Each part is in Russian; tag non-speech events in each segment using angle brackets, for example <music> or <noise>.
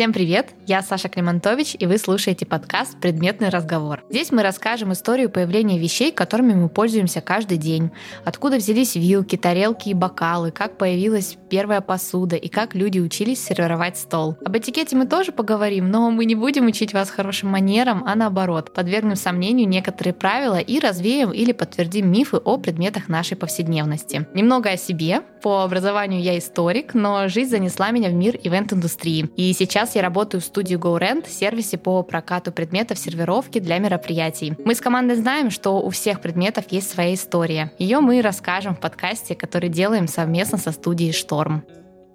Всем привет! Я Саша Климантович, и вы слушаете подкаст «Предметный разговор». Здесь мы расскажем историю появления вещей, которыми мы пользуемся каждый день. Откуда взялись вилки, тарелки и бокалы, как появилась первая посуда и как люди учились сервировать стол. Об этикете мы тоже поговорим, но мы не будем учить вас хорошим манерам, а наоборот, подвергнем сомнению некоторые правила и развеем или подтвердим мифы о предметах нашей повседневности. Немного о себе. По образованию я историк, но жизнь занесла меня в мир ивент-индустрии. И сейчас Сейчас я работаю в студии GoRent, сервисе по прокату предметов сервировки для мероприятий. Мы с командой знаем, что у всех предметов есть своя история. Ее мы расскажем в подкасте, который делаем совместно со студией Шторм.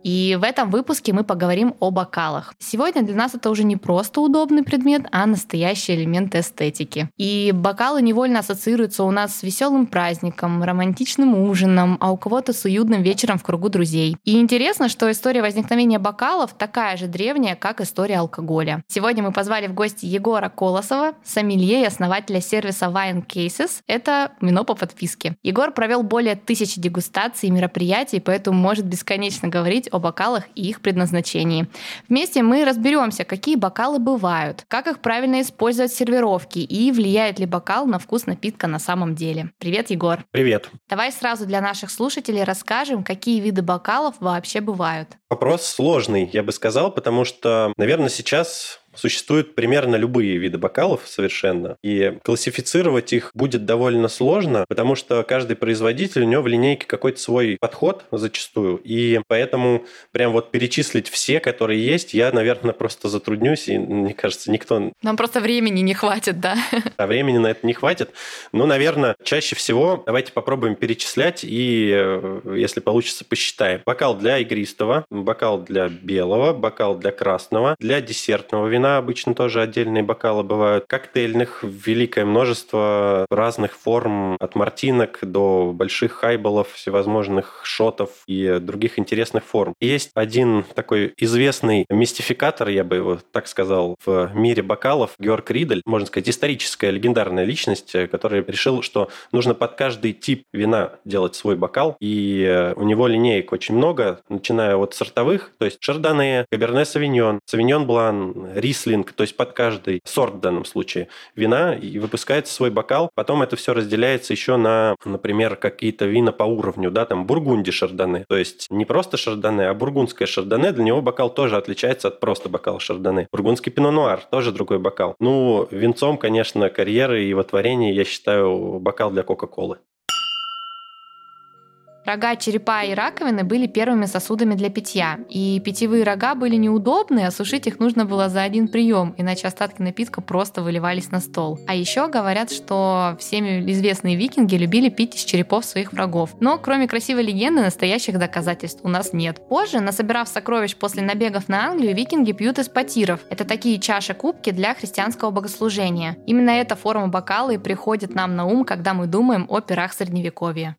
И в этом выпуске мы поговорим о бокалах. Сегодня для нас это уже не просто удобный предмет, а настоящий элемент эстетики. И бокалы невольно ассоциируются у нас с веселым праздником, романтичным ужином, а у кого-то с уютным вечером в кругу друзей. И интересно, что история возникновения бокалов такая же древняя, как история алкоголя. Сегодня мы позвали в гости Егора Колосова, сомелье и основателя сервиса Wine Cases. Это вино по подписке. Егор провел более тысячи дегустаций и мероприятий, поэтому может бесконечно говорить о бокалах и их предназначении. Вместе мы разберемся, какие бокалы бывают, как их правильно использовать в сервировке и влияет ли бокал на вкус напитка на самом деле. Привет, Егор. Привет. Давай сразу для наших слушателей расскажем, какие виды бокалов вообще бывают. Вопрос сложный, я бы сказал, потому что, наверное, сейчас Существуют примерно любые виды бокалов совершенно, и классифицировать их будет довольно сложно, потому что каждый производитель, у него в линейке какой-то свой подход зачастую, и поэтому прям вот перечислить все, которые есть, я, наверное, просто затруднюсь, и мне кажется, никто... Нам просто времени не хватит, да? <laughs> А времени на это не хватит. Ну, наверное, чаще всего давайте попробуем перечислять, и э, если получится, посчитаем. Бокал для игристого, бокал для белого, бокал для красного, для десертного вина, вина обычно тоже отдельные бокалы бывают. Коктейльных великое множество разных форм, от мартинок до больших хайболов, всевозможных шотов и других интересных форм. Есть один такой известный мистификатор, я бы его так сказал, в мире бокалов, Георг Ридель, можно сказать, историческая, легендарная личность, который решил, что нужно под каждый тип вина делать свой бокал, и у него линеек очень много, начиная от сортовых, то есть шардоне, каберне савиньон, савиньон блан, рис рислинг, то есть под каждый сорт в данном случае вина, и выпускается свой бокал. Потом это все разделяется еще на, например, какие-то вина по уровню, да, там бургунди шардоне. То есть не просто шардоне, а бургундское шардоне, для него бокал тоже отличается от просто бокала шардоне. Бургундский пино-нуар тоже другой бокал. Ну, венцом, конечно, карьеры и его творения, я считаю, бокал для Кока-Колы. Рога, черепа и раковины были первыми сосудами для питья, и питьевые рога были неудобны, а сушить их нужно было за один прием, иначе остатки напитка просто выливались на стол. А еще говорят, что всеми известные викинги любили пить из черепов своих врагов. Но кроме красивой легенды, настоящих доказательств у нас нет. Позже, насобирав сокровищ после набегов на Англию, викинги пьют из потиров. Это такие чаши-кубки для христианского богослужения. Именно эта форма бокала и приходит нам на ум, когда мы думаем о пирах Средневековья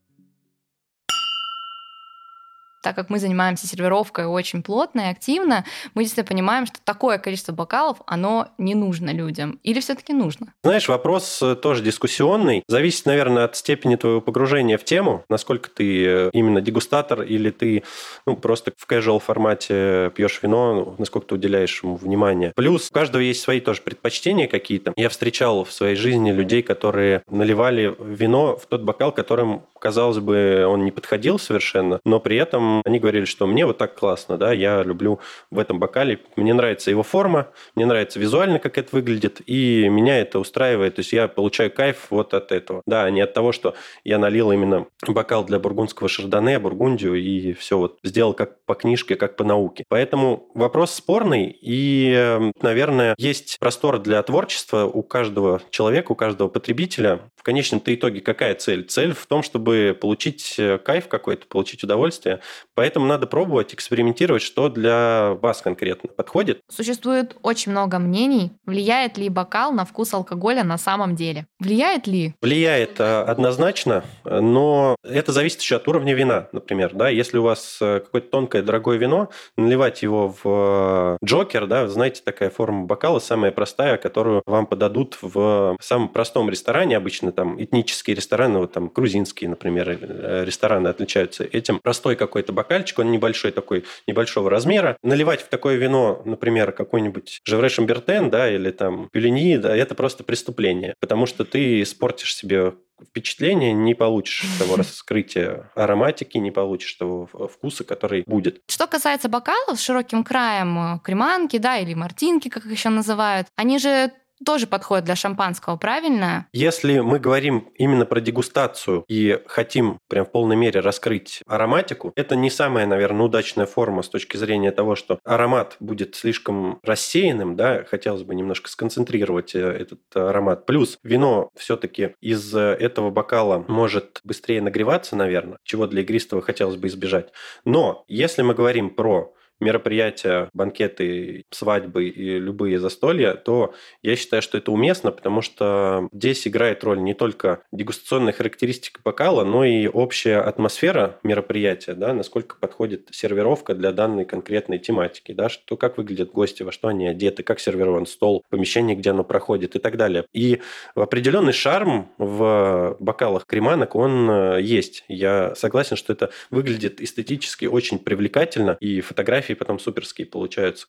так как мы занимаемся сервировкой очень плотно и активно, мы действительно понимаем, что такое количество бокалов, оно не нужно людям. Или все таки нужно? Знаешь, вопрос э, тоже дискуссионный. Зависит, наверное, от степени твоего погружения в тему, насколько ты э, именно дегустатор или ты ну, просто в casual формате пьешь вино, ну, насколько ты уделяешь ему внимание. Плюс у каждого есть свои тоже предпочтения какие-то. Я встречал в своей жизни людей, которые наливали вино в тот бокал, которым, казалось бы, он не подходил совершенно, но при этом они говорили, что мне вот так классно, да, я люблю в этом бокале, мне нравится его форма, мне нравится визуально, как это выглядит, и меня это устраивает, то есть я получаю кайф вот от этого, да, не от того, что я налил именно бокал для бургундского шардоне, бургундию, и все вот сделал как по книжке, как по науке. Поэтому вопрос спорный, и, наверное, есть простор для творчества у каждого человека, у каждого потребителя. Конечном-то итоге какая цель? Цель в том, чтобы получить э, кайф какой-то, получить удовольствие, Поэтому надо пробовать, экспериментировать, что для вас конкретно подходит. Существует очень много мнений, влияет ли бокал на вкус алкоголя на самом деле. Влияет ли? Влияет э, однозначно, но это зависит еще от уровня вина, например. Да? Если у вас э, какое-то тонкое дорогое вино, наливать его в джокер, да, знаете, такая форма бокала, самая простая, которую вам подадут в самом простом ресторане обычно, там этнические рестораны, вот там грузинские, например, э, рестораны отличаются этим. Простой какой-то бокальчик, он небольшой такой, небольшого размера. Наливать в такое вино, например, какой-нибудь Жевре Шамбертен, да, или там Пюлини, да, это просто преступление, потому что ты испортишь себе впечатление, не получишь того <laughs> раскрытия ароматики, не получишь того вкуса, который будет. Что касается бокалов с широким краем, э, креманки, да, или мартинки, как их еще называют, они же тоже подходит для шампанского, правильно? Если мы говорим именно про дегустацию и хотим прям в полной мере раскрыть ароматику, это не самая, наверное, удачная форма с точки зрения того, что аромат будет слишком рассеянным, да, хотелось бы немножко сконцентрировать э, этот аромат. Плюс вино все-таки из этого бокала может быстрее нагреваться, наверное, чего для игристого хотелось бы избежать. Но если мы говорим про мероприятия, банкеты, свадьбы и любые застолья, то я считаю, что это уместно, потому что здесь играет роль не только дегустационная характеристика бокала, но и общая атмосфера мероприятия, да, насколько подходит сервировка для данной конкретной тематики, да, что как выглядят гости, во что они одеты, как сервирован стол, помещение, где оно проходит и так далее. И определенный шарм в бокалах креманок, он э, есть. Я согласен, что это выглядит эстетически очень привлекательно, и фотографии фотографии потом суперские получаются.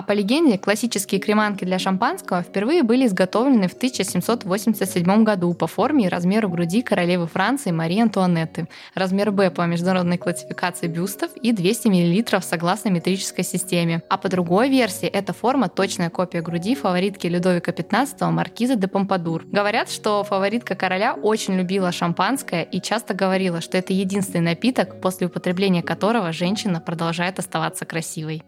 А по легенде, классические креманки для шампанского впервые были изготовлены в 1787 году по форме и размеру груди королевы Франции Марии Антуанетты, размер Б по международной классификации бюстов и 200 мл согласно метрической системе. А по другой версии, эта форма – точная копия груди фаворитки Людовика XV маркиза де Помпадур. Говорят, что фаворитка короля очень любила шампанское и часто говорила, что это единственный напиток, после употребления которого женщина продолжает оставаться красивой.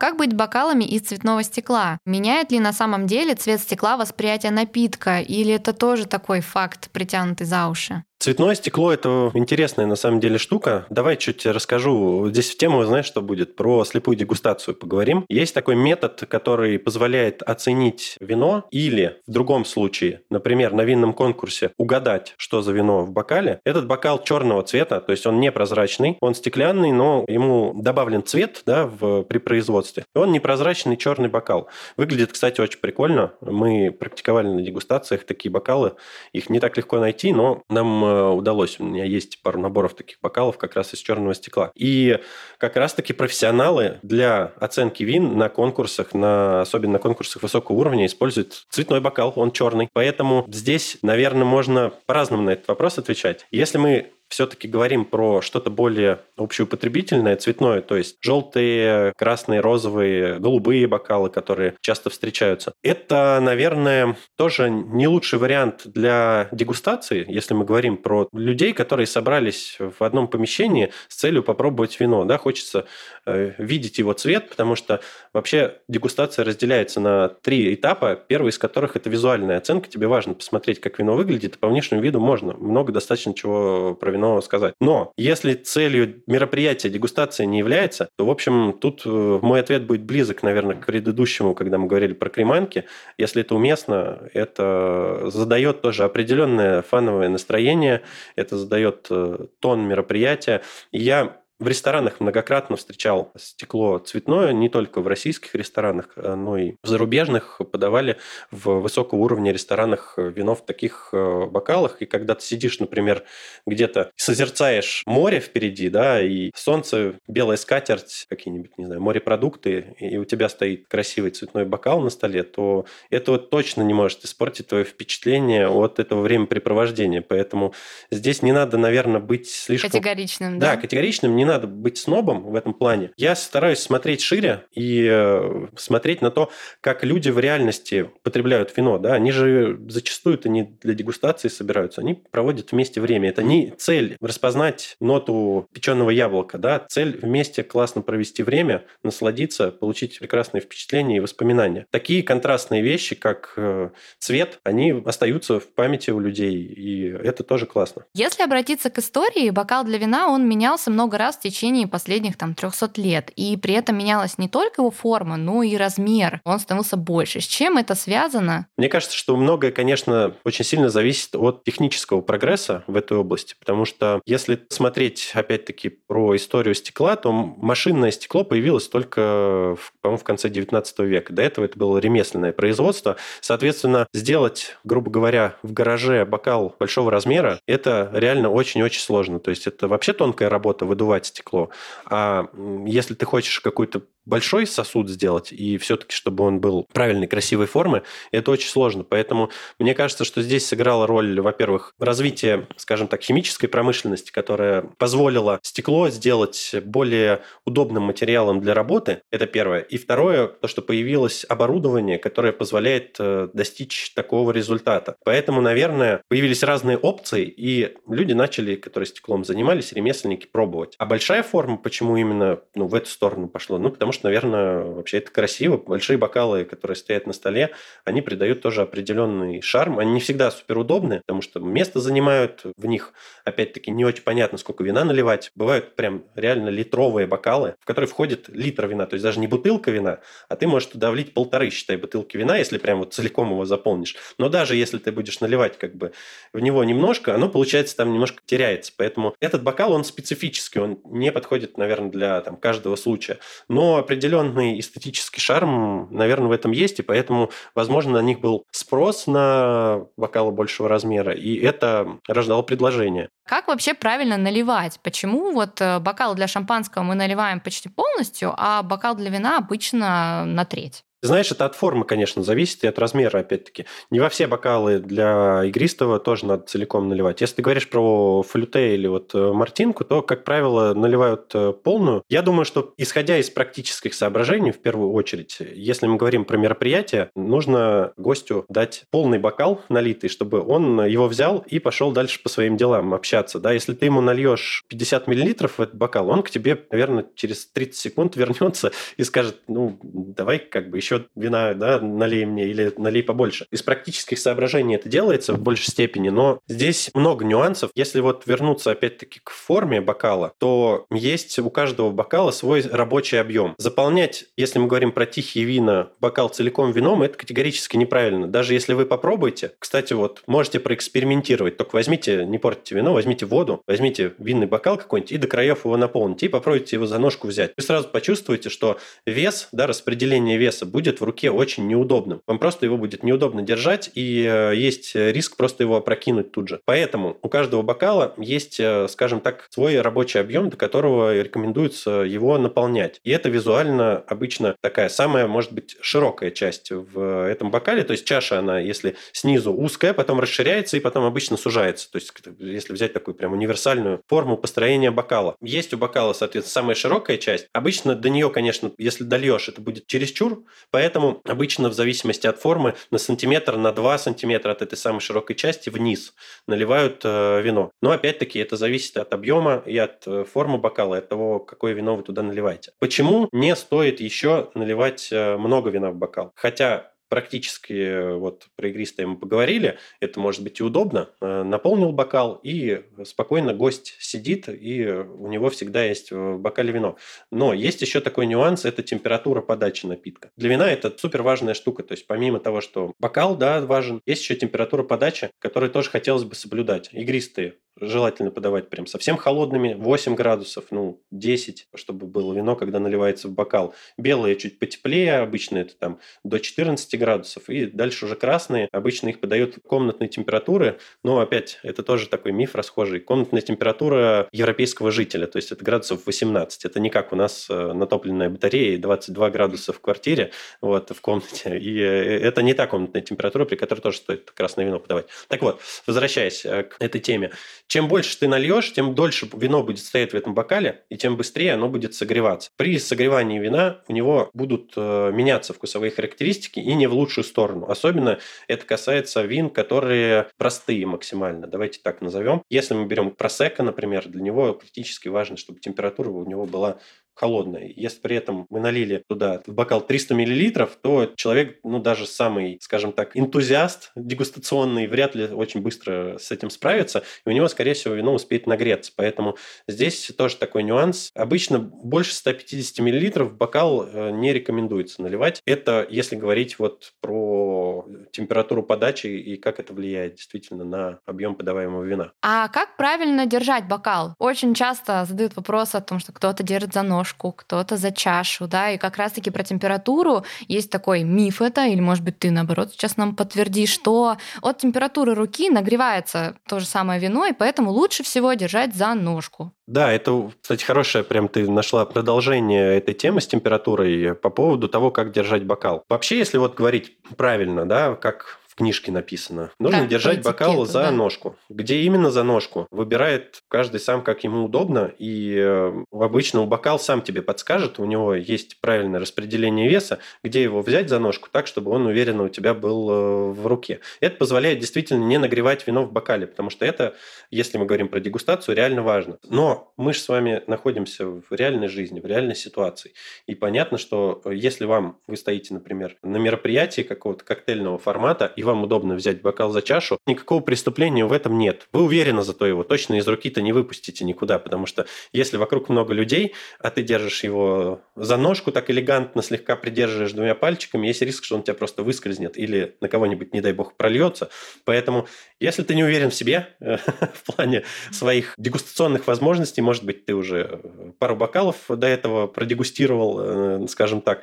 Как быть бокалами из цветного стекла? Меняет ли на самом деле цвет стекла восприятие напитка? Или это тоже такой факт, притянутый за уши? Цветное стекло – это интересная на самом деле штука. Давай чуть расскажу. Здесь в тему, знаешь, что будет? Про слепую дегустацию поговорим. Есть такой метод, который позволяет оценить вино или в другом случае, например, на винном конкурсе, угадать, что за вино в бокале. Этот бокал черного цвета, то есть он не прозрачный, он стеклянный, но ему добавлен цвет да, в, при производстве. Он непрозрачный черный бокал. Выглядит, кстати, очень прикольно. Мы практиковали на дегустациях такие бокалы. Их не так легко найти, но нам Э, удалось. У меня есть пару наборов таких бокалов как раз из черного стекла. И как раз-таки профессионалы для оценки вин на конкурсах, на, особенно на конкурсах высокого уровня, используют цветной бокал, он черный. Поэтому здесь, наверное, можно по-разному на этот вопрос отвечать. Если мы все-таки говорим про что-то более общеупотребительное, цветное, то есть желтые, красные, розовые, голубые бокалы, которые часто встречаются. Это, наверное, тоже не лучший вариант для дегустации, если мы говорим про людей, которые собрались в одном помещении с целью попробовать вино. Да, хочется э, видеть его цвет, потому что вообще дегустация разделяется на три этапа, первый из которых это визуальная оценка. Тебе важно посмотреть, как вино выглядит, по внешнему виду можно много достаточно чего про вино вино сказать. Но если целью мероприятия дегустация не является, то, в общем, тут э, мой ответ будет близок, наверное, к предыдущему, когда мы говорили про креманки. Если это уместно, это задает тоже определенное фановое настроение, это задает э, тон мероприятия. я в ресторанах многократно встречал стекло цветное, не только в российских ресторанах, э, но и в зарубежных подавали в высокого уровня ресторанах вино в таких э, бокалах. И когда ты сидишь, например, где-то созерцаешь море впереди, да, и солнце, белая скатерть, какие-нибудь, не знаю, морепродукты, и у тебя стоит красивый цветной бокал на столе, то это вот точно не может испортить твое впечатление от этого времяпрепровождения. Поэтому здесь не надо, наверное, быть слишком... Категоричным, да? Да, категоричным. Не надо быть снобом в этом плане. Я стараюсь смотреть шире и э, смотреть на то, как люди в реальности потребляют вино. Да? Они же зачастую это не для дегустации собираются, они проводят вместе время. Это не цель распознать ноту печеного яблока. Да? Цель вместе классно провести время, насладиться, получить прекрасные впечатления и воспоминания. Такие контрастные вещи, как э, цвет, они остаются в памяти у людей, и это тоже классно. Если обратиться к истории, бокал для вина, он менялся много раз течение последних там 300 лет. И при этом менялась не только его форма, но и размер. Он становился больше. С чем это связано? Мне кажется, что многое, конечно, очень сильно зависит от технического прогресса в этой области, потому что если смотреть, опять-таки, про историю стекла, то машинное стекло появилось только, по-моему, в конце 19 века. До этого это было ремесленное производство. Соответственно, сделать, грубо говоря, в гараже бокал большого размера, это реально очень-очень сложно. То есть это вообще тонкая работа выдувать стекло. А если ты хочешь какую-то большой сосуд сделать, и все-таки, чтобы он был правильной, красивой формы, это очень сложно. Поэтому мне кажется, что здесь сыграла роль, во-первых, развитие, скажем так, химической промышленности, которая позволила стекло сделать более удобным материалом для работы. Это первое. И второе, то, что появилось оборудование, которое позволяет э, достичь такого результата. Поэтому, наверное, появились разные опции, и люди начали, которые стеклом занимались, ремесленники, пробовать. А большая форма, почему именно ну, в эту сторону пошло? Ну, потому что, наверное, вообще это красиво. Большие бокалы, которые стоят на столе, они придают тоже определенный шарм. Они не всегда суперудобны, потому что место занимают в них, опять-таки, не очень понятно, сколько вина наливать. Бывают прям реально литровые бокалы, в которые входит литр вина, то есть даже не бутылка вина, а ты можешь туда влить полторы, считай, бутылки вина, если прям вот целиком его заполнишь. Но даже если ты будешь наливать как бы в него немножко, оно, получается, там немножко теряется. Поэтому этот бокал, он специфический, он не подходит, наверное, для там, каждого случая. Но определенный эстетический шарм, наверное, в этом есть, и поэтому, возможно, на них был спрос на бокалы большего размера, и это рождало предложение. Как вообще правильно наливать? Почему вот э, бокал для шампанского мы наливаем почти полностью, а бокал для вина обычно на треть? Знаешь, это от формы, конечно, зависит и от размера, опять-таки. Не во все бокалы для игристого тоже надо целиком наливать. Если ты говоришь про флюте или вот э, мартинку, то, как правило, наливают э, полную. Я думаю, что исходя из практических соображений, в первую очередь, если мы говорим про мероприятие, нужно гостю дать полный бокал налитый, чтобы он его взял и пошел дальше по своим делам общаться. Да? Если ты ему нальешь 50 миллилитров в этот бокал, он к тебе, наверное, через 30 секунд <laughs> вернется и скажет, ну, давай как бы еще еще вина, да, налей мне или налей побольше. Из практических соображений это делается в большей степени, но здесь много нюансов. Если вот вернуться опять-таки к форме бокала, то есть у каждого бокала свой рабочий объем. Заполнять, если мы говорим про тихие вина, бокал целиком вином, это категорически неправильно. Даже если вы попробуете, кстати, вот можете проэкспериментировать, только возьмите, не портите вино, возьмите воду, возьмите винный бокал какой-нибудь и до краев его наполните, и попробуйте его за ножку взять. Вы сразу почувствуете, что вес, да, распределение веса будет будет в руке очень неудобным. Вам просто его будет неудобно держать, и э, есть риск просто его опрокинуть тут же. Поэтому у каждого бокала есть, э, скажем так, свой рабочий объем, до которого рекомендуется его наполнять. И это визуально обычно такая самая, может быть, широкая часть в этом бокале. То есть чаша, она, если снизу узкая, потом расширяется и потом обычно сужается. То есть если взять такую прям универсальную форму построения бокала. Есть у бокала, соответственно, самая широкая часть. Обычно до нее, конечно, если дольешь, это будет чересчур, Поэтому обычно в зависимости от формы на сантиметр, на 2 сантиметра от этой самой широкой части вниз наливают э, вино. Но опять-таки это зависит от объема и от э, формы бокала, от того, какое вино вы туда наливаете. Почему не стоит еще наливать э, много вина в бокал? Хотя практически вот про игристое мы поговорили, это может быть и удобно. Э, наполнил бокал, и спокойно гость сидит, и у него всегда есть в бокале вино. Но есть еще такой нюанс, это температура подачи напитка. Для вина это супер важная штука, то есть помимо того, что бокал, да, важен, есть еще температура подачи, которую тоже хотелось бы соблюдать. Игристые желательно подавать прям совсем холодными, 8 градусов, ну, 10, чтобы было вино, когда наливается в бокал. Белые чуть потеплее, обычно это там до 14 градусов, и дальше уже красные, обычно их подают комнатной температуры, но опять, это тоже такой миф расхожий. Комнатная температура европейского жителя, то есть это градусов 18, это не как у нас э, натопленная батарея, 22 градуса в квартире, вот, в комнате, и э, это не та комнатная температура, при которой тоже стоит красное вино подавать. Так вот, возвращаясь э, к этой теме, чем больше ты нальешь, тем дольше вино будет стоять в этом бокале, и тем быстрее оно будет согреваться. При согревании вина у него будут э, меняться вкусовые характеристики и не в лучшую сторону. Особенно это касается вин, которые простые максимально. Давайте так назовем. Если мы берем просека, например, для него критически важно, чтобы температура у него была холодное. Если при этом мы налили туда в бокал 300 миллилитров, то человек, ну, даже самый, скажем так, энтузиаст дегустационный вряд ли очень быстро с этим справится, и у него, скорее всего, вино успеет нагреться. Поэтому здесь тоже такой нюанс. Обычно больше 150 миллилитров в бокал э, не рекомендуется наливать. Это если говорить вот про температуру подачи и как это влияет действительно на объем подаваемого вина. А как правильно держать бокал? Очень часто задают вопрос о том, что кто-то держит за ножку, кто-то за чашу, да, и как раз-таки про температуру есть такой миф это, или, может быть, ты, наоборот, сейчас нам подтвердишь, что от температуры руки нагревается то же самое вино, и поэтому лучше всего держать за ножку. Да, это, кстати, хорошее, прям ты нашла продолжение этой темы с температурой по поводу того, как держать бокал. Вообще, если вот говорить правильно, да, как книжке написано. Нужно как держать бокал за да. ножку. Где именно за ножку? Выбирает каждый сам, как ему удобно. И э, обычно у бокал сам тебе подскажет. У него есть правильное распределение веса, где его взять за ножку так, чтобы он уверенно у тебя был э, в руке. Это позволяет действительно не нагревать вино в бокале, потому что это, если мы говорим про дегустацию, реально важно. Но мы же с вами находимся в реальной жизни, в реальной ситуации. И понятно, что э, если вам, вы стоите, например, на мероприятии какого-то коктейльного формата, и вам удобно взять бокал за чашу, никакого преступления в этом нет. Вы уверены зато его точно из руки-то не выпустите никуда, потому что если вокруг много людей, а ты держишь его за ножку так элегантно, слегка придерживаешь двумя пальчиками, есть риск, что он тебя просто выскользнет или на кого-нибудь, не дай бог, прольется. Поэтому, если ты не уверен в себе <laughs> в плане своих дегустационных возможностей, может быть, ты уже пару бокалов до этого продегустировал, э, скажем так,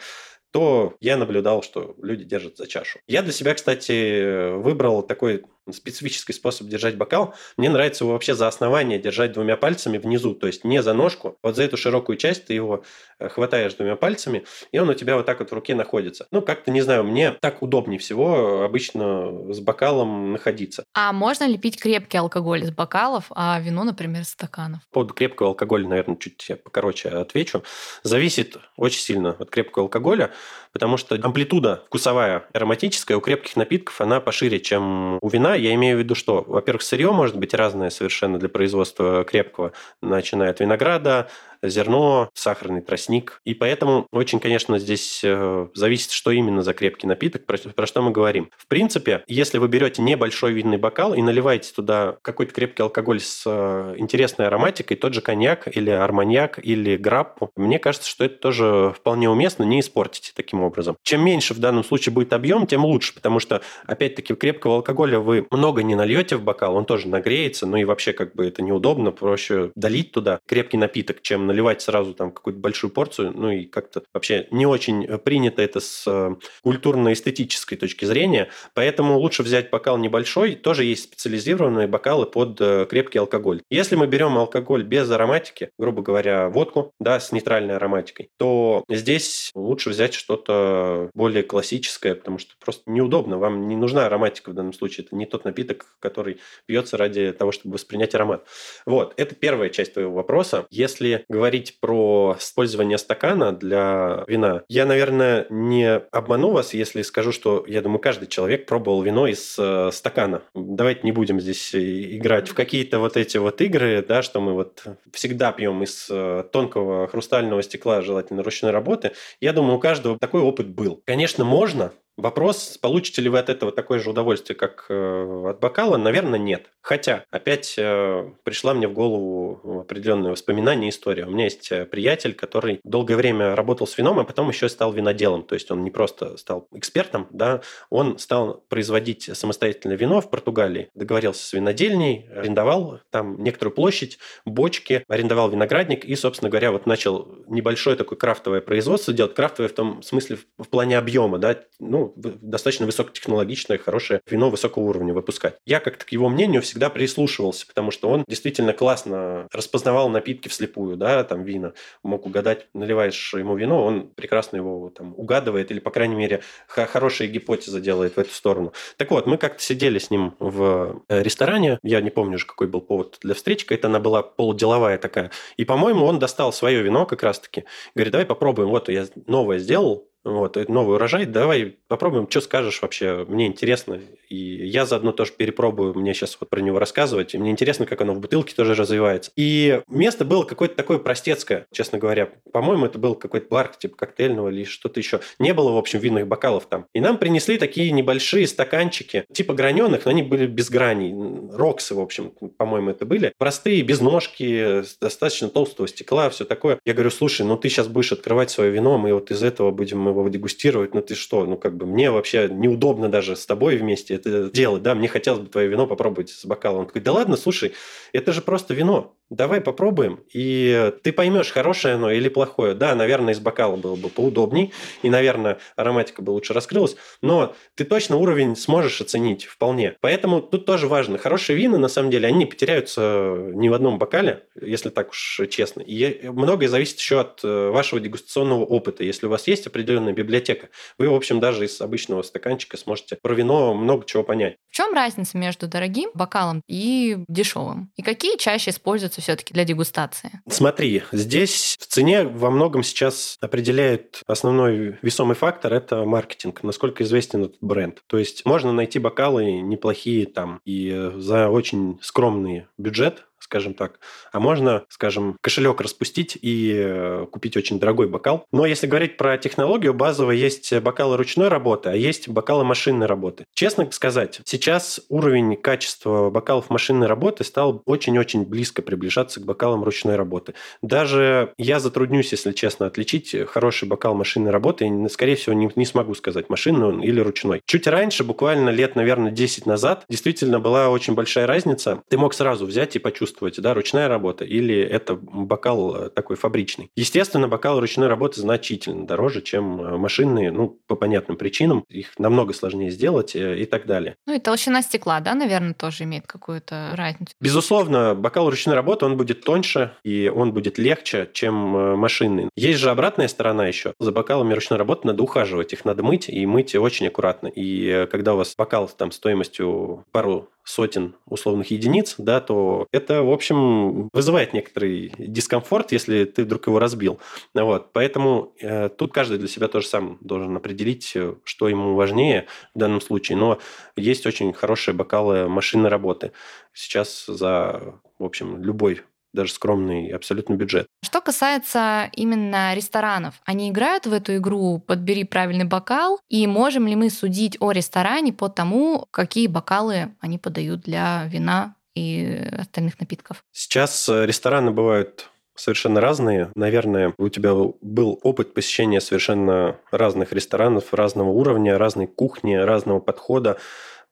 то я наблюдал, что люди держат за чашу. Я для себя, кстати, выбрал такой специфический способ держать бокал. Мне нравится его вообще за основание держать двумя пальцами внизу, то есть не за ножку. Вот за эту широкую часть ты его э, хватаешь двумя пальцами, и он у тебя вот так вот в руке находится. Ну, как-то, не знаю, мне так удобнее всего обычно с бокалом находиться. А можно ли пить крепкий алкоголь из бокалов, а вино, например, из стаканов? По поводу крепкого алкоголя, наверное, чуть покороче отвечу. Зависит очень сильно от крепкого алкоголя, потому что амплитуда вкусовая, ароматическая у крепких напитков, она пошире, чем у вина, я имею в виду, что, во-первых, сырье может быть разное совершенно для производства крепкого, начиная от винограда, зерно, сахарный тростник. И поэтому очень, конечно, здесь э, зависит, что именно за крепкий напиток, про, про что мы говорим. В принципе, если вы берете небольшой винный бокал и наливаете туда какой-то крепкий алкоголь с э, интересной ароматикой, тот же коньяк или арманьяк или граппу, мне кажется, что это тоже вполне уместно, не испортите таким образом. Чем меньше в данном случае будет объем, тем лучше, потому что, опять-таки, крепкого алкоголя вы много не нальете в бокал, он тоже нагреется, ну и вообще как бы это неудобно, проще долить туда крепкий напиток, чем наливать сразу там какую-то большую порцию, ну и как-то вообще не очень принято это с э, культурно-эстетической точки зрения, поэтому лучше взять бокал небольшой, тоже есть специализированные бокалы под э, крепкий алкоголь. Если мы берем алкоголь без ароматики, грубо говоря, водку, да, с нейтральной ароматикой, то здесь лучше взять что-то более классическое, потому что просто неудобно, вам не нужна ароматика в данном случае, это не тот напиток, который пьется ради того, чтобы воспринять аромат. Вот, это первая часть твоего вопроса. Если говорить про использование стакана для вина, я, наверное, не обману вас, если скажу, что, я думаю, каждый человек пробовал вино из э, стакана. Давайте не будем здесь играть в какие-то вот эти вот игры, да, что мы вот всегда пьем из э, тонкого хрустального стекла, желательно ручной работы. Я думаю, у каждого такой опыт был. Конечно, можно, Вопрос, получите ли вы от этого такое же удовольствие, как э, от бокала, наверное, нет. Хотя, опять э, пришла мне в голову определенное воспоминание, история. У меня есть э, приятель, который долгое время работал с вином, а потом еще стал виноделом. То есть он не просто стал экспертом, да, он стал производить самостоятельно вино в Португалии. Договорился с винодельней, арендовал там некоторую площадь, бочки, арендовал виноградник и, собственно говоря, вот начал небольшое такое крафтовое производство делать. Крафтовое в том смысле в плане объема, да, ну, достаточно высокотехнологичное, хорошее вино высокого уровня выпускать. Я как-то к его мнению всегда прислушивался, потому что он действительно классно распознавал напитки вслепую, да, там вина, мог угадать, наливаешь ему вино, он прекрасно его там угадывает или, по крайней мере, хорошая гипотеза делает в эту сторону. Так вот, мы как-то сидели с ним в э, ресторане, я не помню уже, какой был повод для встречи, это она была полуделовая такая, и, по-моему, он достал свое вино как раз-таки, говорит, давай попробуем, вот я новое сделал, вот, новый урожай, давай попробуем, что скажешь вообще, мне интересно. И я заодно тоже перепробую, мне сейчас вот про него рассказывать, и мне интересно, как оно в бутылке тоже развивается. И место было какое-то такое простецкое, честно говоря. По-моему, это был какой-то бар, типа коктейльного или что-то еще. Не было, в общем, винных бокалов там. И нам принесли такие небольшие стаканчики, типа граненых, но они были без граней. Роксы, в общем, по-моему, это были. Простые, без ножки, достаточно толстого стекла, все такое. Я говорю, слушай, ну ты сейчас будешь открывать свое вино, мы вот из этого будем его дегустировать, ну ты что, ну как бы мне вообще неудобно даже с тобой вместе это делать, да, мне хотелось бы твое вино попробовать с бокалом. Он такой, да ладно, слушай, это же просто вино. Давай попробуем, и ты поймешь, хорошее оно или плохое. Да, наверное, из бокала было бы поудобней, и, наверное, ароматика бы лучше раскрылась, но ты точно уровень сможешь оценить вполне. Поэтому тут тоже важно. Хорошие вина, на самом деле, они не потеряются ни в одном бокале, если так уж честно. И многое зависит еще от э, вашего дегустационного опыта. Если у вас есть определенная библиотека, вы, в общем, даже из обычного стаканчика сможете про вино много чего понять. В чем разница между дорогим бокалом и дешевым? И какие чаще используются используется все-таки для дегустации? Смотри, здесь в цене во многом сейчас определяет основной весомый фактор – это маркетинг, насколько известен этот бренд. То есть можно найти бокалы неплохие там и за очень скромный бюджет, скажем так. А можно, скажем, кошелек распустить и э, купить очень дорогой бокал. Но если говорить про технологию, базово есть бокалы ручной работы, а есть бокалы машинной работы. Честно сказать, сейчас уровень качества бокалов машинной работы стал очень-очень близко приближаться к бокалам ручной работы. Даже я затруднюсь, если честно, отличить хороший бокал машинной работы, и, скорее всего, не, не смогу сказать, машинный он или ручной. Чуть раньше, буквально лет, наверное, 10 назад, действительно была очень большая разница. Ты мог сразу взять и почувствовать, чувствуете, да, ручная работа или это бокал э, такой фабричный. Естественно, бокал ручной работы значительно дороже, чем э, машинные, ну, по понятным причинам. Их намного сложнее сделать э, и так далее. Ну и толщина стекла, да, наверное, тоже имеет какую-то разницу. Безусловно, бокал ручной работы, он будет тоньше и он будет легче, чем машинный. Есть же обратная сторона еще. За бокалами ручной работы надо ухаживать, их надо мыть и мыть очень аккуратно. И когда у вас бокал там стоимостью пару сотен условных единиц, да, то это, в общем, вызывает некоторый дискомфорт, если ты вдруг его разбил. Вот. Поэтому э, тут каждый для себя тоже сам должен определить, э, что ему важнее в данном случае. Но есть очень хорошие бокалы машинной работы. Сейчас за, в общем, любой даже скромный абсолютно бюджет. Что касается именно ресторанов, они играют в эту игру «Подбери правильный бокал», и можем ли мы судить о ресторане по тому, какие бокалы они подают для вина и остальных напитков? Сейчас э, рестораны бывают совершенно разные. Наверное, у тебя был опыт посещения совершенно разных ресторанов, разного уровня, разной кухни, разного подхода.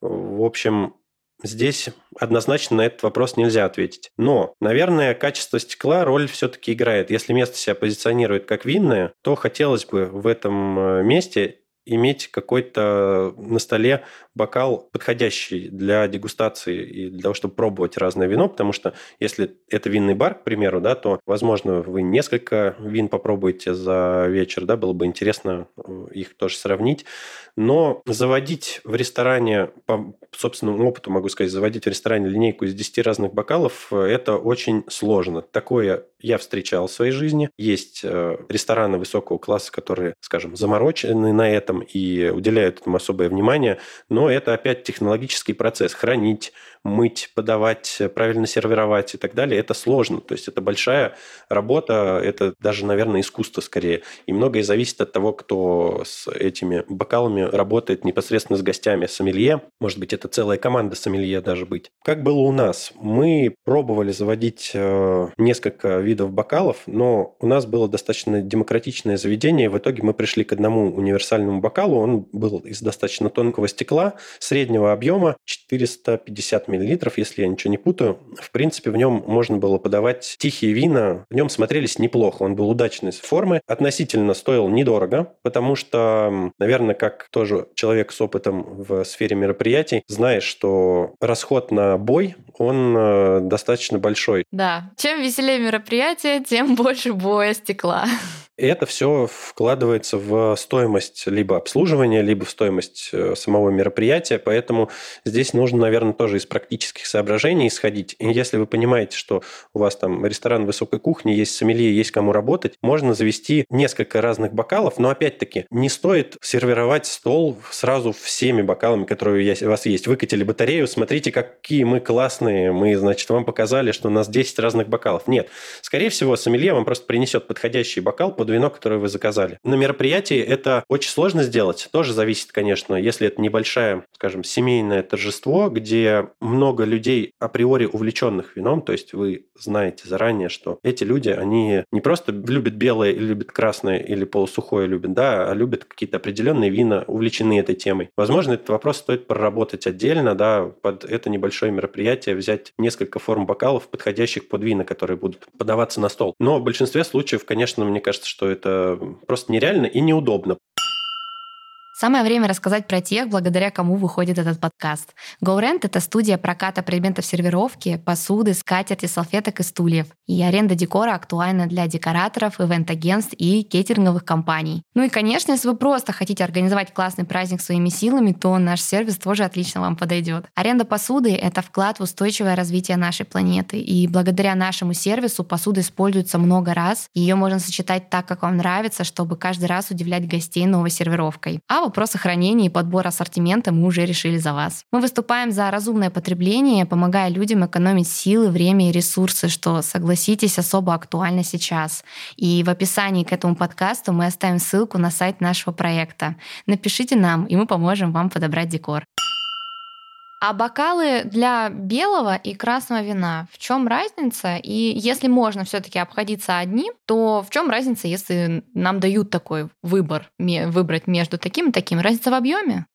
В общем, Здесь однозначно на этот вопрос нельзя ответить. Но, наверное, качество стекла роль все-таки играет. Если место себя позиционирует как винное, то хотелось бы в этом э, месте иметь какой-то на столе бокал, подходящий для дегустации и для того, чтобы пробовать разное вино, потому что если это винный бар, к примеру, да, то, возможно, вы несколько вин попробуете за вечер, да, было бы интересно э, их тоже сравнить. Но заводить в ресторане, по собственному опыту могу сказать, заводить в ресторане линейку из 10 разных бокалов, э, это очень сложно. Такое я встречал в своей жизни. Есть э, рестораны высокого класса, которые, скажем, заморочены на этом и уделяют этому особое внимание, но это опять технологический процесс. Хранить, мыть, подавать, правильно сервировать и так далее, это сложно. То есть это большая работа, это даже, наверное, искусство скорее. И многое зависит от того, кто с этими бокалами работает непосредственно с гостями. Сомелье, может быть, это целая команда сомелье даже быть. Как было у нас? Мы пробовали заводить э, несколько видов бокалов, но у нас было достаточно демократичное заведение. В итоге мы пришли к одному универсальному бокалу. Он был из достаточно тонкого стекла, среднего объема, 450 миллилитров, если я ничего не путаю. В принципе, в нем можно было подавать тихие вина. В нем смотрелись неплохо. Он был удачной формы. Относительно стоил недорого, потому что, наверное, как тоже человек с опытом в сфере мероприятий, знаешь, что расход на бой, он э, достаточно большой. Да. Чем веселее мероприятие, тем <laughs> больше боя стекла. Это все вкладывается в стоимость либо обслуживания, либо в стоимость э, самого мероприятия, поэтому здесь нужно, наверное, тоже из практических соображений исходить. И если вы понимаете, что у вас там ресторан высокой кухни, есть сомелье, есть кому работать, можно завести несколько разных бокалов, но опять-таки не стоит сервировать стол сразу всеми бокалами, которые у вас есть. Выкатили батарею, смотрите, какие мы классные, мы, значит, вам показали, что у нас 10 разных бокалов. Нет. Скорее всего, сомелье вам просто принесет подходящий бокал под вино, которое вы заказали. На мероприятии это очень сложно сделать. Тоже зависит, конечно, если это небольшое, скажем, семейное торжество, где много людей априори увлеченных вином, то есть вы знаете заранее, что эти люди, они не просто любят белое или любят красное или полусухое любят, да, а любят какие-то определенные вина, увлечены этой темой. Возможно, этот вопрос стоит проработать отдельно, да, под это небольшое мероприятие, взять несколько форм бокалов, подходящих под вина, которые будут подаваться на стол. Но в большинстве случаев, конечно, мне кажется, что это просто нереально и неудобно. Самое время рассказать про тех, благодаря кому выходит этот подкаст. GoRent — это студия проката предметов сервировки, посуды, скатерти, салфеток и стульев. И аренда декора актуальна для декораторов, ивент-агентств и кейтеринговых компаний. Ну и, конечно, если вы просто хотите организовать классный праздник своими силами, то наш сервис тоже отлично вам подойдет. Аренда посуды — это вклад в устойчивое развитие нашей планеты. И благодаря нашему сервису посуда используется много раз. Ее можно сочетать так, как вам нравится, чтобы каждый раз удивлять гостей новой сервировкой. А вопросы хранения и подбора ассортимента мы уже решили за вас. Мы выступаем за разумное потребление, помогая людям экономить силы, время и ресурсы, что, согласитесь, особо актуально сейчас. И в описании к этому подкасту мы оставим ссылку на сайт нашего проекта. Напишите нам, и мы поможем вам подобрать декор. А бокалы для белого и красного вина, в чем разница? И если можно все-таки обходиться одним, то в чем разница, если нам дают такой выбор, выбрать между таким и таким? Разница в объеме?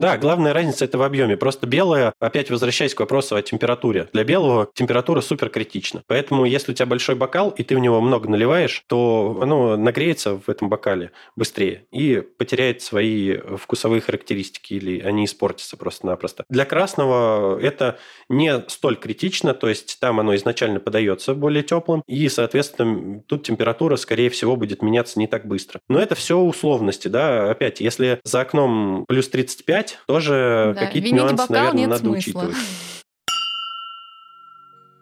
Да, главная разница это в объеме. Просто белое, опять возвращаясь к вопросу о температуре. Для белого температура супер критична. Поэтому если у тебя большой бокал, и ты в него много наливаешь, то оно нагреется в этом бокале быстрее и потеряет свои вкусовые характеристики или они испортятся просто-напросто. Для красного это не столь критично, то есть там оно изначально подается более теплым, и, соответственно, тут температура, скорее всего, будет меняться не так быстро. Но это все условности, да. Опять, если за окном плюс 35, тоже да. какие-то нюансы, бокал, наверное, надо смысла. учитывать.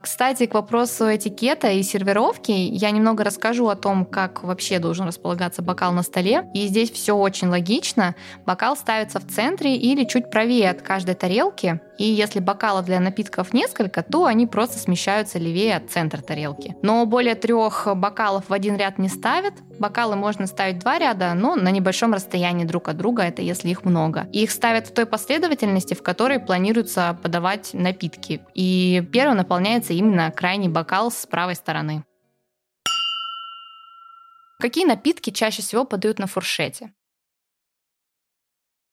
Кстати, к вопросу этикета и сервировки, я немного расскажу о том, как вообще должен располагаться бокал на столе. И здесь все очень логично. Бокал ставится в центре или чуть правее от каждой тарелки, и если бокалов для напитков несколько, то они просто смещаются левее от центра тарелки. Но более трех бокалов в один ряд не ставят. Бокалы можно ставить два ряда, но на небольшом расстоянии друг от друга, это если их много. И их ставят в той последовательности, в которой планируется подавать напитки. И первым наполняется именно крайний бокал с правой стороны. Какие напитки чаще всего подают на фуршете?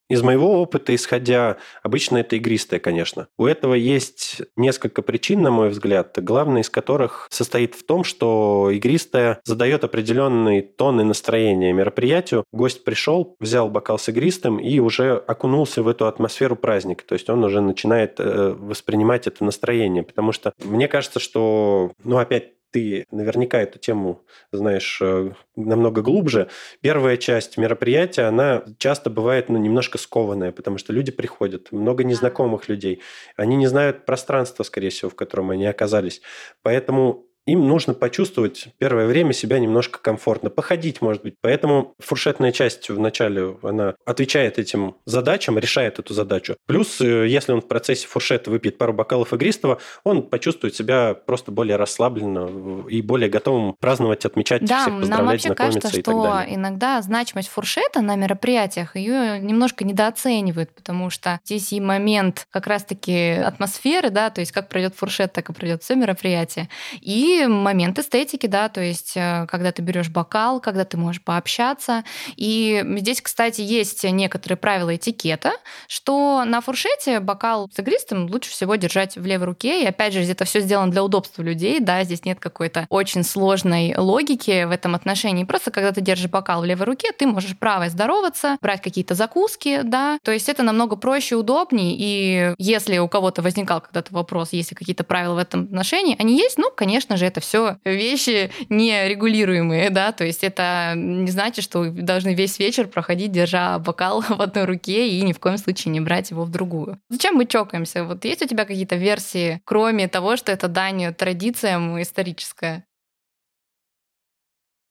Из моего опыта, исходя, обычно это игристое, конечно. У этого есть несколько причин, на мой взгляд, главная из которых состоит в том, что игристое задает определенный тон и настроение мероприятию. Гость пришел, взял бокал с игристым и уже окунулся в эту атмосферу праздника. То есть он уже начинает э, воспринимать это настроение. Потому что мне кажется, что, ну, опять ты наверняка эту тему знаешь э, намного глубже. Первая часть мероприятия, она часто бывает ну, немножко скованная, потому что люди приходят, много незнакомых людей. Они не знают пространства, скорее всего, в котором они оказались. Поэтому им нужно почувствовать первое время себя немножко комфортно, походить, может быть. Поэтому фуршетная часть вначале, она отвечает этим задачам, решает эту задачу. Плюс, э, если он в процессе фуршета выпьет пару бокалов игристого, он почувствует себя просто более расслабленно и более готовым праздновать, отмечать, да, всех поздравлять, нам вообще кажется, и что так далее. иногда значимость фуршета на мероприятиях ее немножко недооценивают, потому что здесь и момент как раз-таки атмосферы, да, то есть как пройдет фуршет, так и пройдет все мероприятие. И момент эстетики, да, то есть э, когда ты берешь бокал, когда ты можешь пообщаться. И здесь, кстати, есть некоторые правила этикета, что на фуршете бокал с игристым лучше всего держать в левой руке. И опять же, это все сделано для удобства людей, да, здесь нет какой-то очень сложной логики в этом отношении. Просто когда ты держишь бокал в левой руке, ты можешь правой здороваться, брать какие-то закуски, да, то есть это намного проще удобнее. И если у кого-то возникал когда-то вопрос, есть ли какие-то правила в этом отношении, они есть, ну, конечно же, же это все вещи нерегулируемые, да, то есть это не значит, что вы должны весь вечер проходить, держа бокал <laughs> в одной руке и ни в коем случае не брать его в другую. Зачем мы чокаемся? Вот есть у тебя какие-то версии, кроме того, что это дань традициям историческая?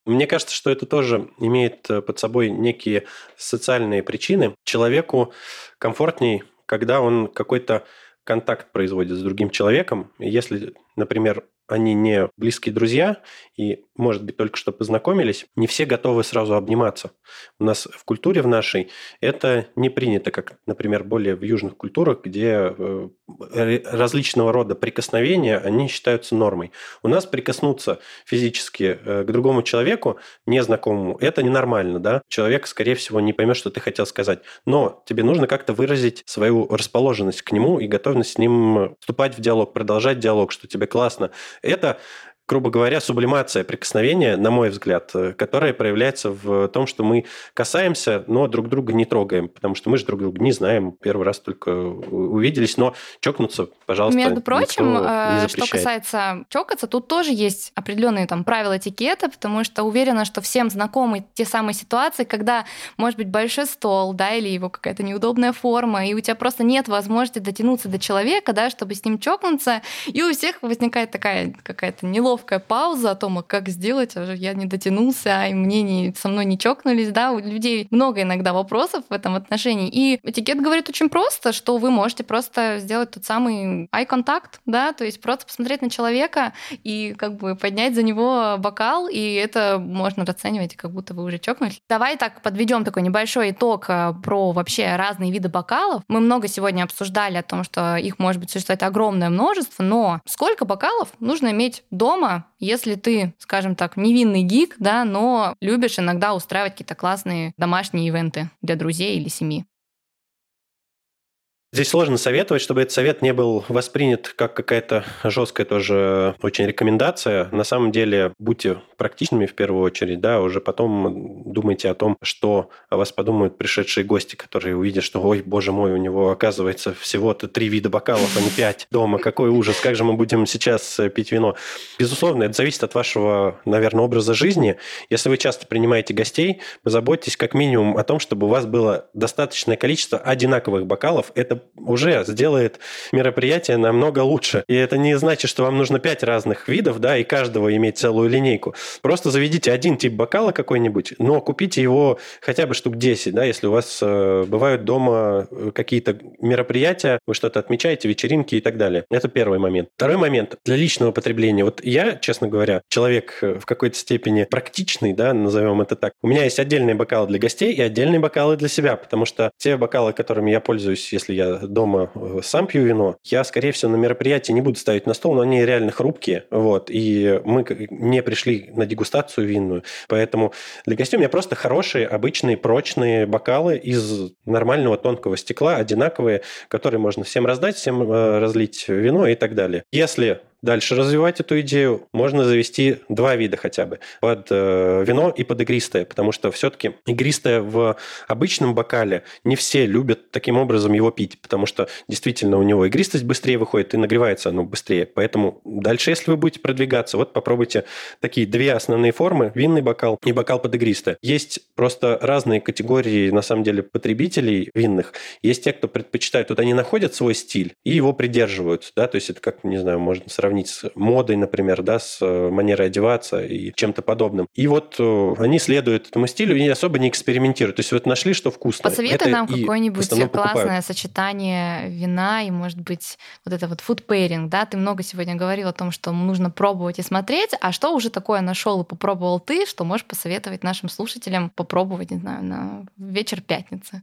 Мне кажется, что это тоже имеет э, под собой некие социальные причины. Человеку комфортней, когда он какой-то контакт производит с другим человеком. Если, например, они не близкие друзья и, может быть, только что познакомились, не все готовы сразу обниматься. У нас в культуре в нашей это не принято, как, например, более в южных культурах, где э, различного рода прикосновения, они считаются нормой. У нас прикоснуться физически э, к другому человеку, незнакомому, это ненормально, да? Человек, скорее всего, не поймет, что ты хотел сказать. Но тебе нужно как-то выразить свою расположенность к нему и готовность с ним вступать в диалог, продолжать диалог, что тебе классно. Это грубо говоря, сублимация прикосновения, на мой взгляд, э, которая проявляется в том, что мы касаемся, но друг друга не трогаем, потому что мы же друг друга не знаем, первый раз только увиделись, но чокнуться, пожалуйста, Между прочим, э, что касается чокаться, тут тоже есть определенные там правила этикета, потому что уверена, что всем знакомы те самые ситуации, когда, может быть, большой стол, да, или его какая-то неудобная форма, и у тебя просто нет возможности дотянуться до человека, да, чтобы с ним чокнуться, и у всех возникает такая какая-то неловкая неловкая пауза о том, а как сделать, а я не дотянулся, и мне не, со мной не чокнулись, да, у людей много иногда вопросов в этом отношении. И этикет говорит очень просто, что вы можете просто сделать тот самый eye contact, да, то есть просто посмотреть на человека и как бы поднять за него бокал, и это можно расценивать, как будто вы уже чокнулись. Давай так подведем такой небольшой итог э, про вообще разные виды бокалов. Мы много сегодня обсуждали о том, что их может быть существовать огромное множество, но сколько бокалов нужно иметь дома, дома, если ты, скажем так, невинный гик, да, но любишь иногда устраивать какие-то классные домашние ивенты для друзей или семьи. Здесь сложно советовать, чтобы этот совет не был воспринят как какая-то жесткая тоже очень рекомендация. На самом деле, будьте практичными в первую очередь, да, уже потом думайте о том, что о вас подумают пришедшие гости, которые увидят, что, ой, боже мой, у него оказывается всего-то три вида бокалов, а не пять дома. Какой ужас, как же мы будем сейчас э, пить вино? Безусловно, это зависит от вашего, наверное, образа жизни. Если вы часто принимаете гостей, позаботьтесь как минимум о том, чтобы у вас было достаточное количество одинаковых бокалов. Это уже сделает мероприятие намного лучше. И это не значит, что вам нужно пять разных видов, да, и каждого иметь целую линейку. Просто заведите один тип бокала какой-нибудь, но купите его хотя бы штук 10, да, если у вас э, бывают дома э, какие-то мероприятия, вы что-то отмечаете, вечеринки и так далее. Это первый момент. Второй момент для личного потребления. Вот я, честно говоря, человек э, в какой-то степени практичный, да, назовем это так. У меня есть отдельные бокалы для гостей и отдельные бокалы для себя, потому что те бокалы, которыми я пользуюсь, если я дома э, сам пью вино, я, скорее всего, на мероприятии не буду ставить на стол, но они реально хрупкие, вот, и мы не пришли на дегустацию винную, поэтому для гостей у меня просто хорошие, обычные, прочные бокалы из нормального тонкого стекла, одинаковые, которые можно всем раздать, всем э, разлить вино и так далее. Если дальше развивать эту идею, можно завести два вида хотя бы. Под э, вино и под игристое, потому что все-таки игристое в обычном бокале не все любят таким образом его пить, потому что действительно у него игристость быстрее выходит и нагревается оно быстрее. Поэтому дальше, если вы будете продвигаться, вот попробуйте такие две основные формы, винный бокал и бокал под игристое. Есть просто разные категории, на самом деле, потребителей винных. Есть те, кто предпочитает, вот они находят свой стиль и его придерживаются, да, то есть это как, не знаю, можно сравнить сравнить с модой, например, да, с э, манерой одеваться и чем-то подобным. И вот э, они следуют этому стилю и особо не экспериментируют. То есть вот нашли, что вкусно. Посоветуй это нам какое-нибудь классное покупают. сочетание вина и, может быть, вот это вот food pairing, да? Ты много сегодня говорил о том, что нужно пробовать и смотреть, а что уже такое нашел и попробовал ты, что можешь посоветовать нашим слушателям попробовать, не знаю, на вечер пятницы?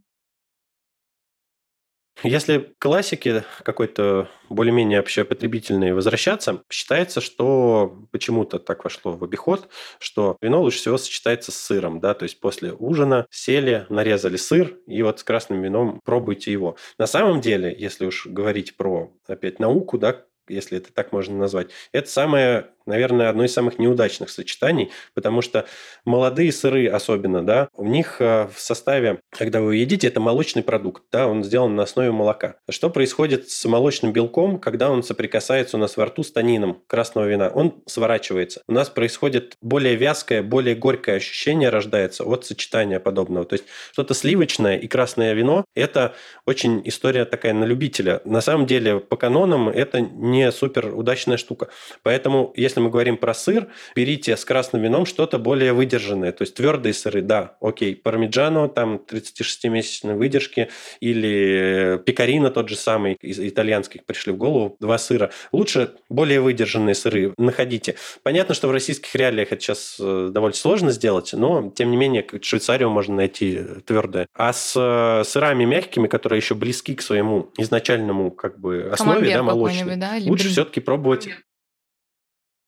Если к классике какой-то более-менее общепотребительной возвращаться, считается, что почему-то так вошло в обиход, что вино лучше всего сочетается с сыром, да, то есть после ужина сели, нарезали сыр, и вот с красным вином пробуйте его. На самом деле, если уж говорить про, опять, науку, да, если это так можно назвать. Это самое наверное, одно из самых неудачных сочетаний, потому что молодые сыры особенно, да, у них э, в составе, когда вы едите, это молочный продукт, да, он сделан на основе молока. Что происходит с молочным белком, когда он соприкасается у нас во рту с танином красного вина? Он сворачивается. У нас происходит более вязкое, более горькое ощущение рождается от сочетания подобного. То есть что-то сливочное и красное вино – это очень история такая на любителя. На самом деле, по канонам, это не супер удачная штука. Поэтому, если мы говорим про сыр, берите с красным вином что-то более выдержанное. То есть твердые сыры, да, окей. Пармиджано, там 36-месячной выдержки, или пекарина тот же самый, из итальянских пришли в голову, два сыра. Лучше более выдержанные сыры находите. Понятно, что в российских реалиях это сейчас э, довольно сложно сделать, но, тем не менее, Швейцарию можно найти твердое. А с э, сырами мягкими, которые еще близки к своему изначальному как бы основе, да, молочной, да, лучше все-таки пробовать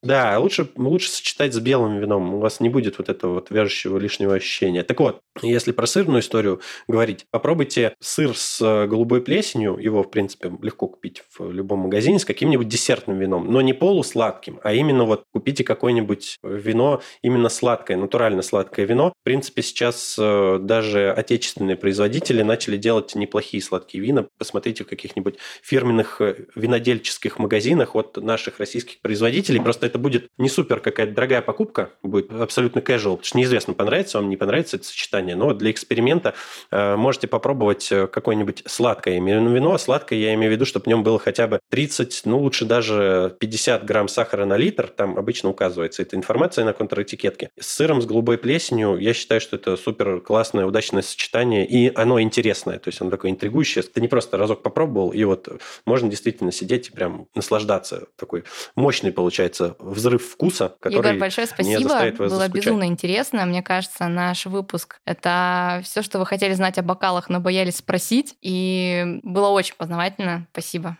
да, лучше, лучше сочетать с белым вином. У вас не будет вот этого вот вяжущего лишнего ощущения. Так вот, если про сырную историю говорить, попробуйте сыр с э, голубой плесенью. Его, в принципе, легко купить в любом магазине с каким-нибудь десертным вином. Но не полусладким, а именно вот купите какое-нибудь вино, именно сладкое, натурально сладкое вино. В принципе, сейчас э, даже отечественные производители начали делать неплохие сладкие вина. Посмотрите в каких-нибудь фирменных э, винодельческих магазинах от наших российских производителей. Просто это будет не супер какая-то дорогая покупка, будет абсолютно casual, потому что неизвестно, понравится вам, не понравится это сочетание, но для эксперимента э, можете попробовать э, какое-нибудь сладкое вино. Сладкое я имею в виду, чтобы в нем было хотя бы 30, ну лучше даже 50 грамм сахара на литр, там обычно указывается эта информация на контратикетке. С сыром, с голубой плесенью, я считаю, что это супер классное, удачное сочетание, и оно интересное, то есть оно такое интригующее. Ты не просто разок попробовал, и вот можно действительно сидеть и прям наслаждаться. Такой мощный получается взрыв вкуса, который Игорь, большое спасибо. не заставит вас Было заскучать. безумно интересно. Мне кажется, наш выпуск — это все, что вы хотели знать о бокалах, но боялись спросить. И было очень познавательно. Спасибо.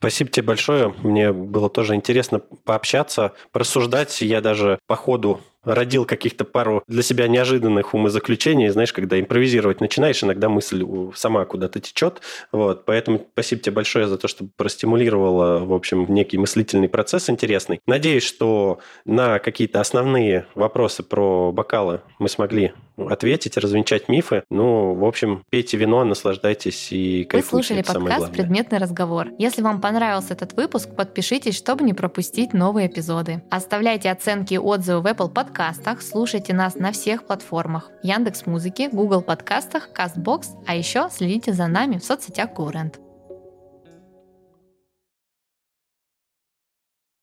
Спасибо тебе большое. Мне было тоже интересно пообщаться, порассуждать. Я даже по ходу родил каких-то пару для себя неожиданных умозаключений. Знаешь, когда импровизировать начинаешь, иногда мысль сама куда-то течет. Вот. Поэтому спасибо тебе большое за то, что простимулировала, в общем, некий мыслительный процесс интересный. Надеюсь, что на какие-то основные вопросы про бокалы мы смогли ответить, развенчать мифы. Ну, в общем, пейте вино, наслаждайтесь и кайфуйте. Вы слушали подкаст «Предметный разговор». Если вам понравился этот выпуск, подпишитесь, чтобы не пропустить новые эпизоды. Оставляйте оценки и отзывы в Apple подкастах, слушайте нас на всех платформах. Яндекс Музыки, Google подкастах, Castbox, а еще следите за нами в соцсетях GoRent.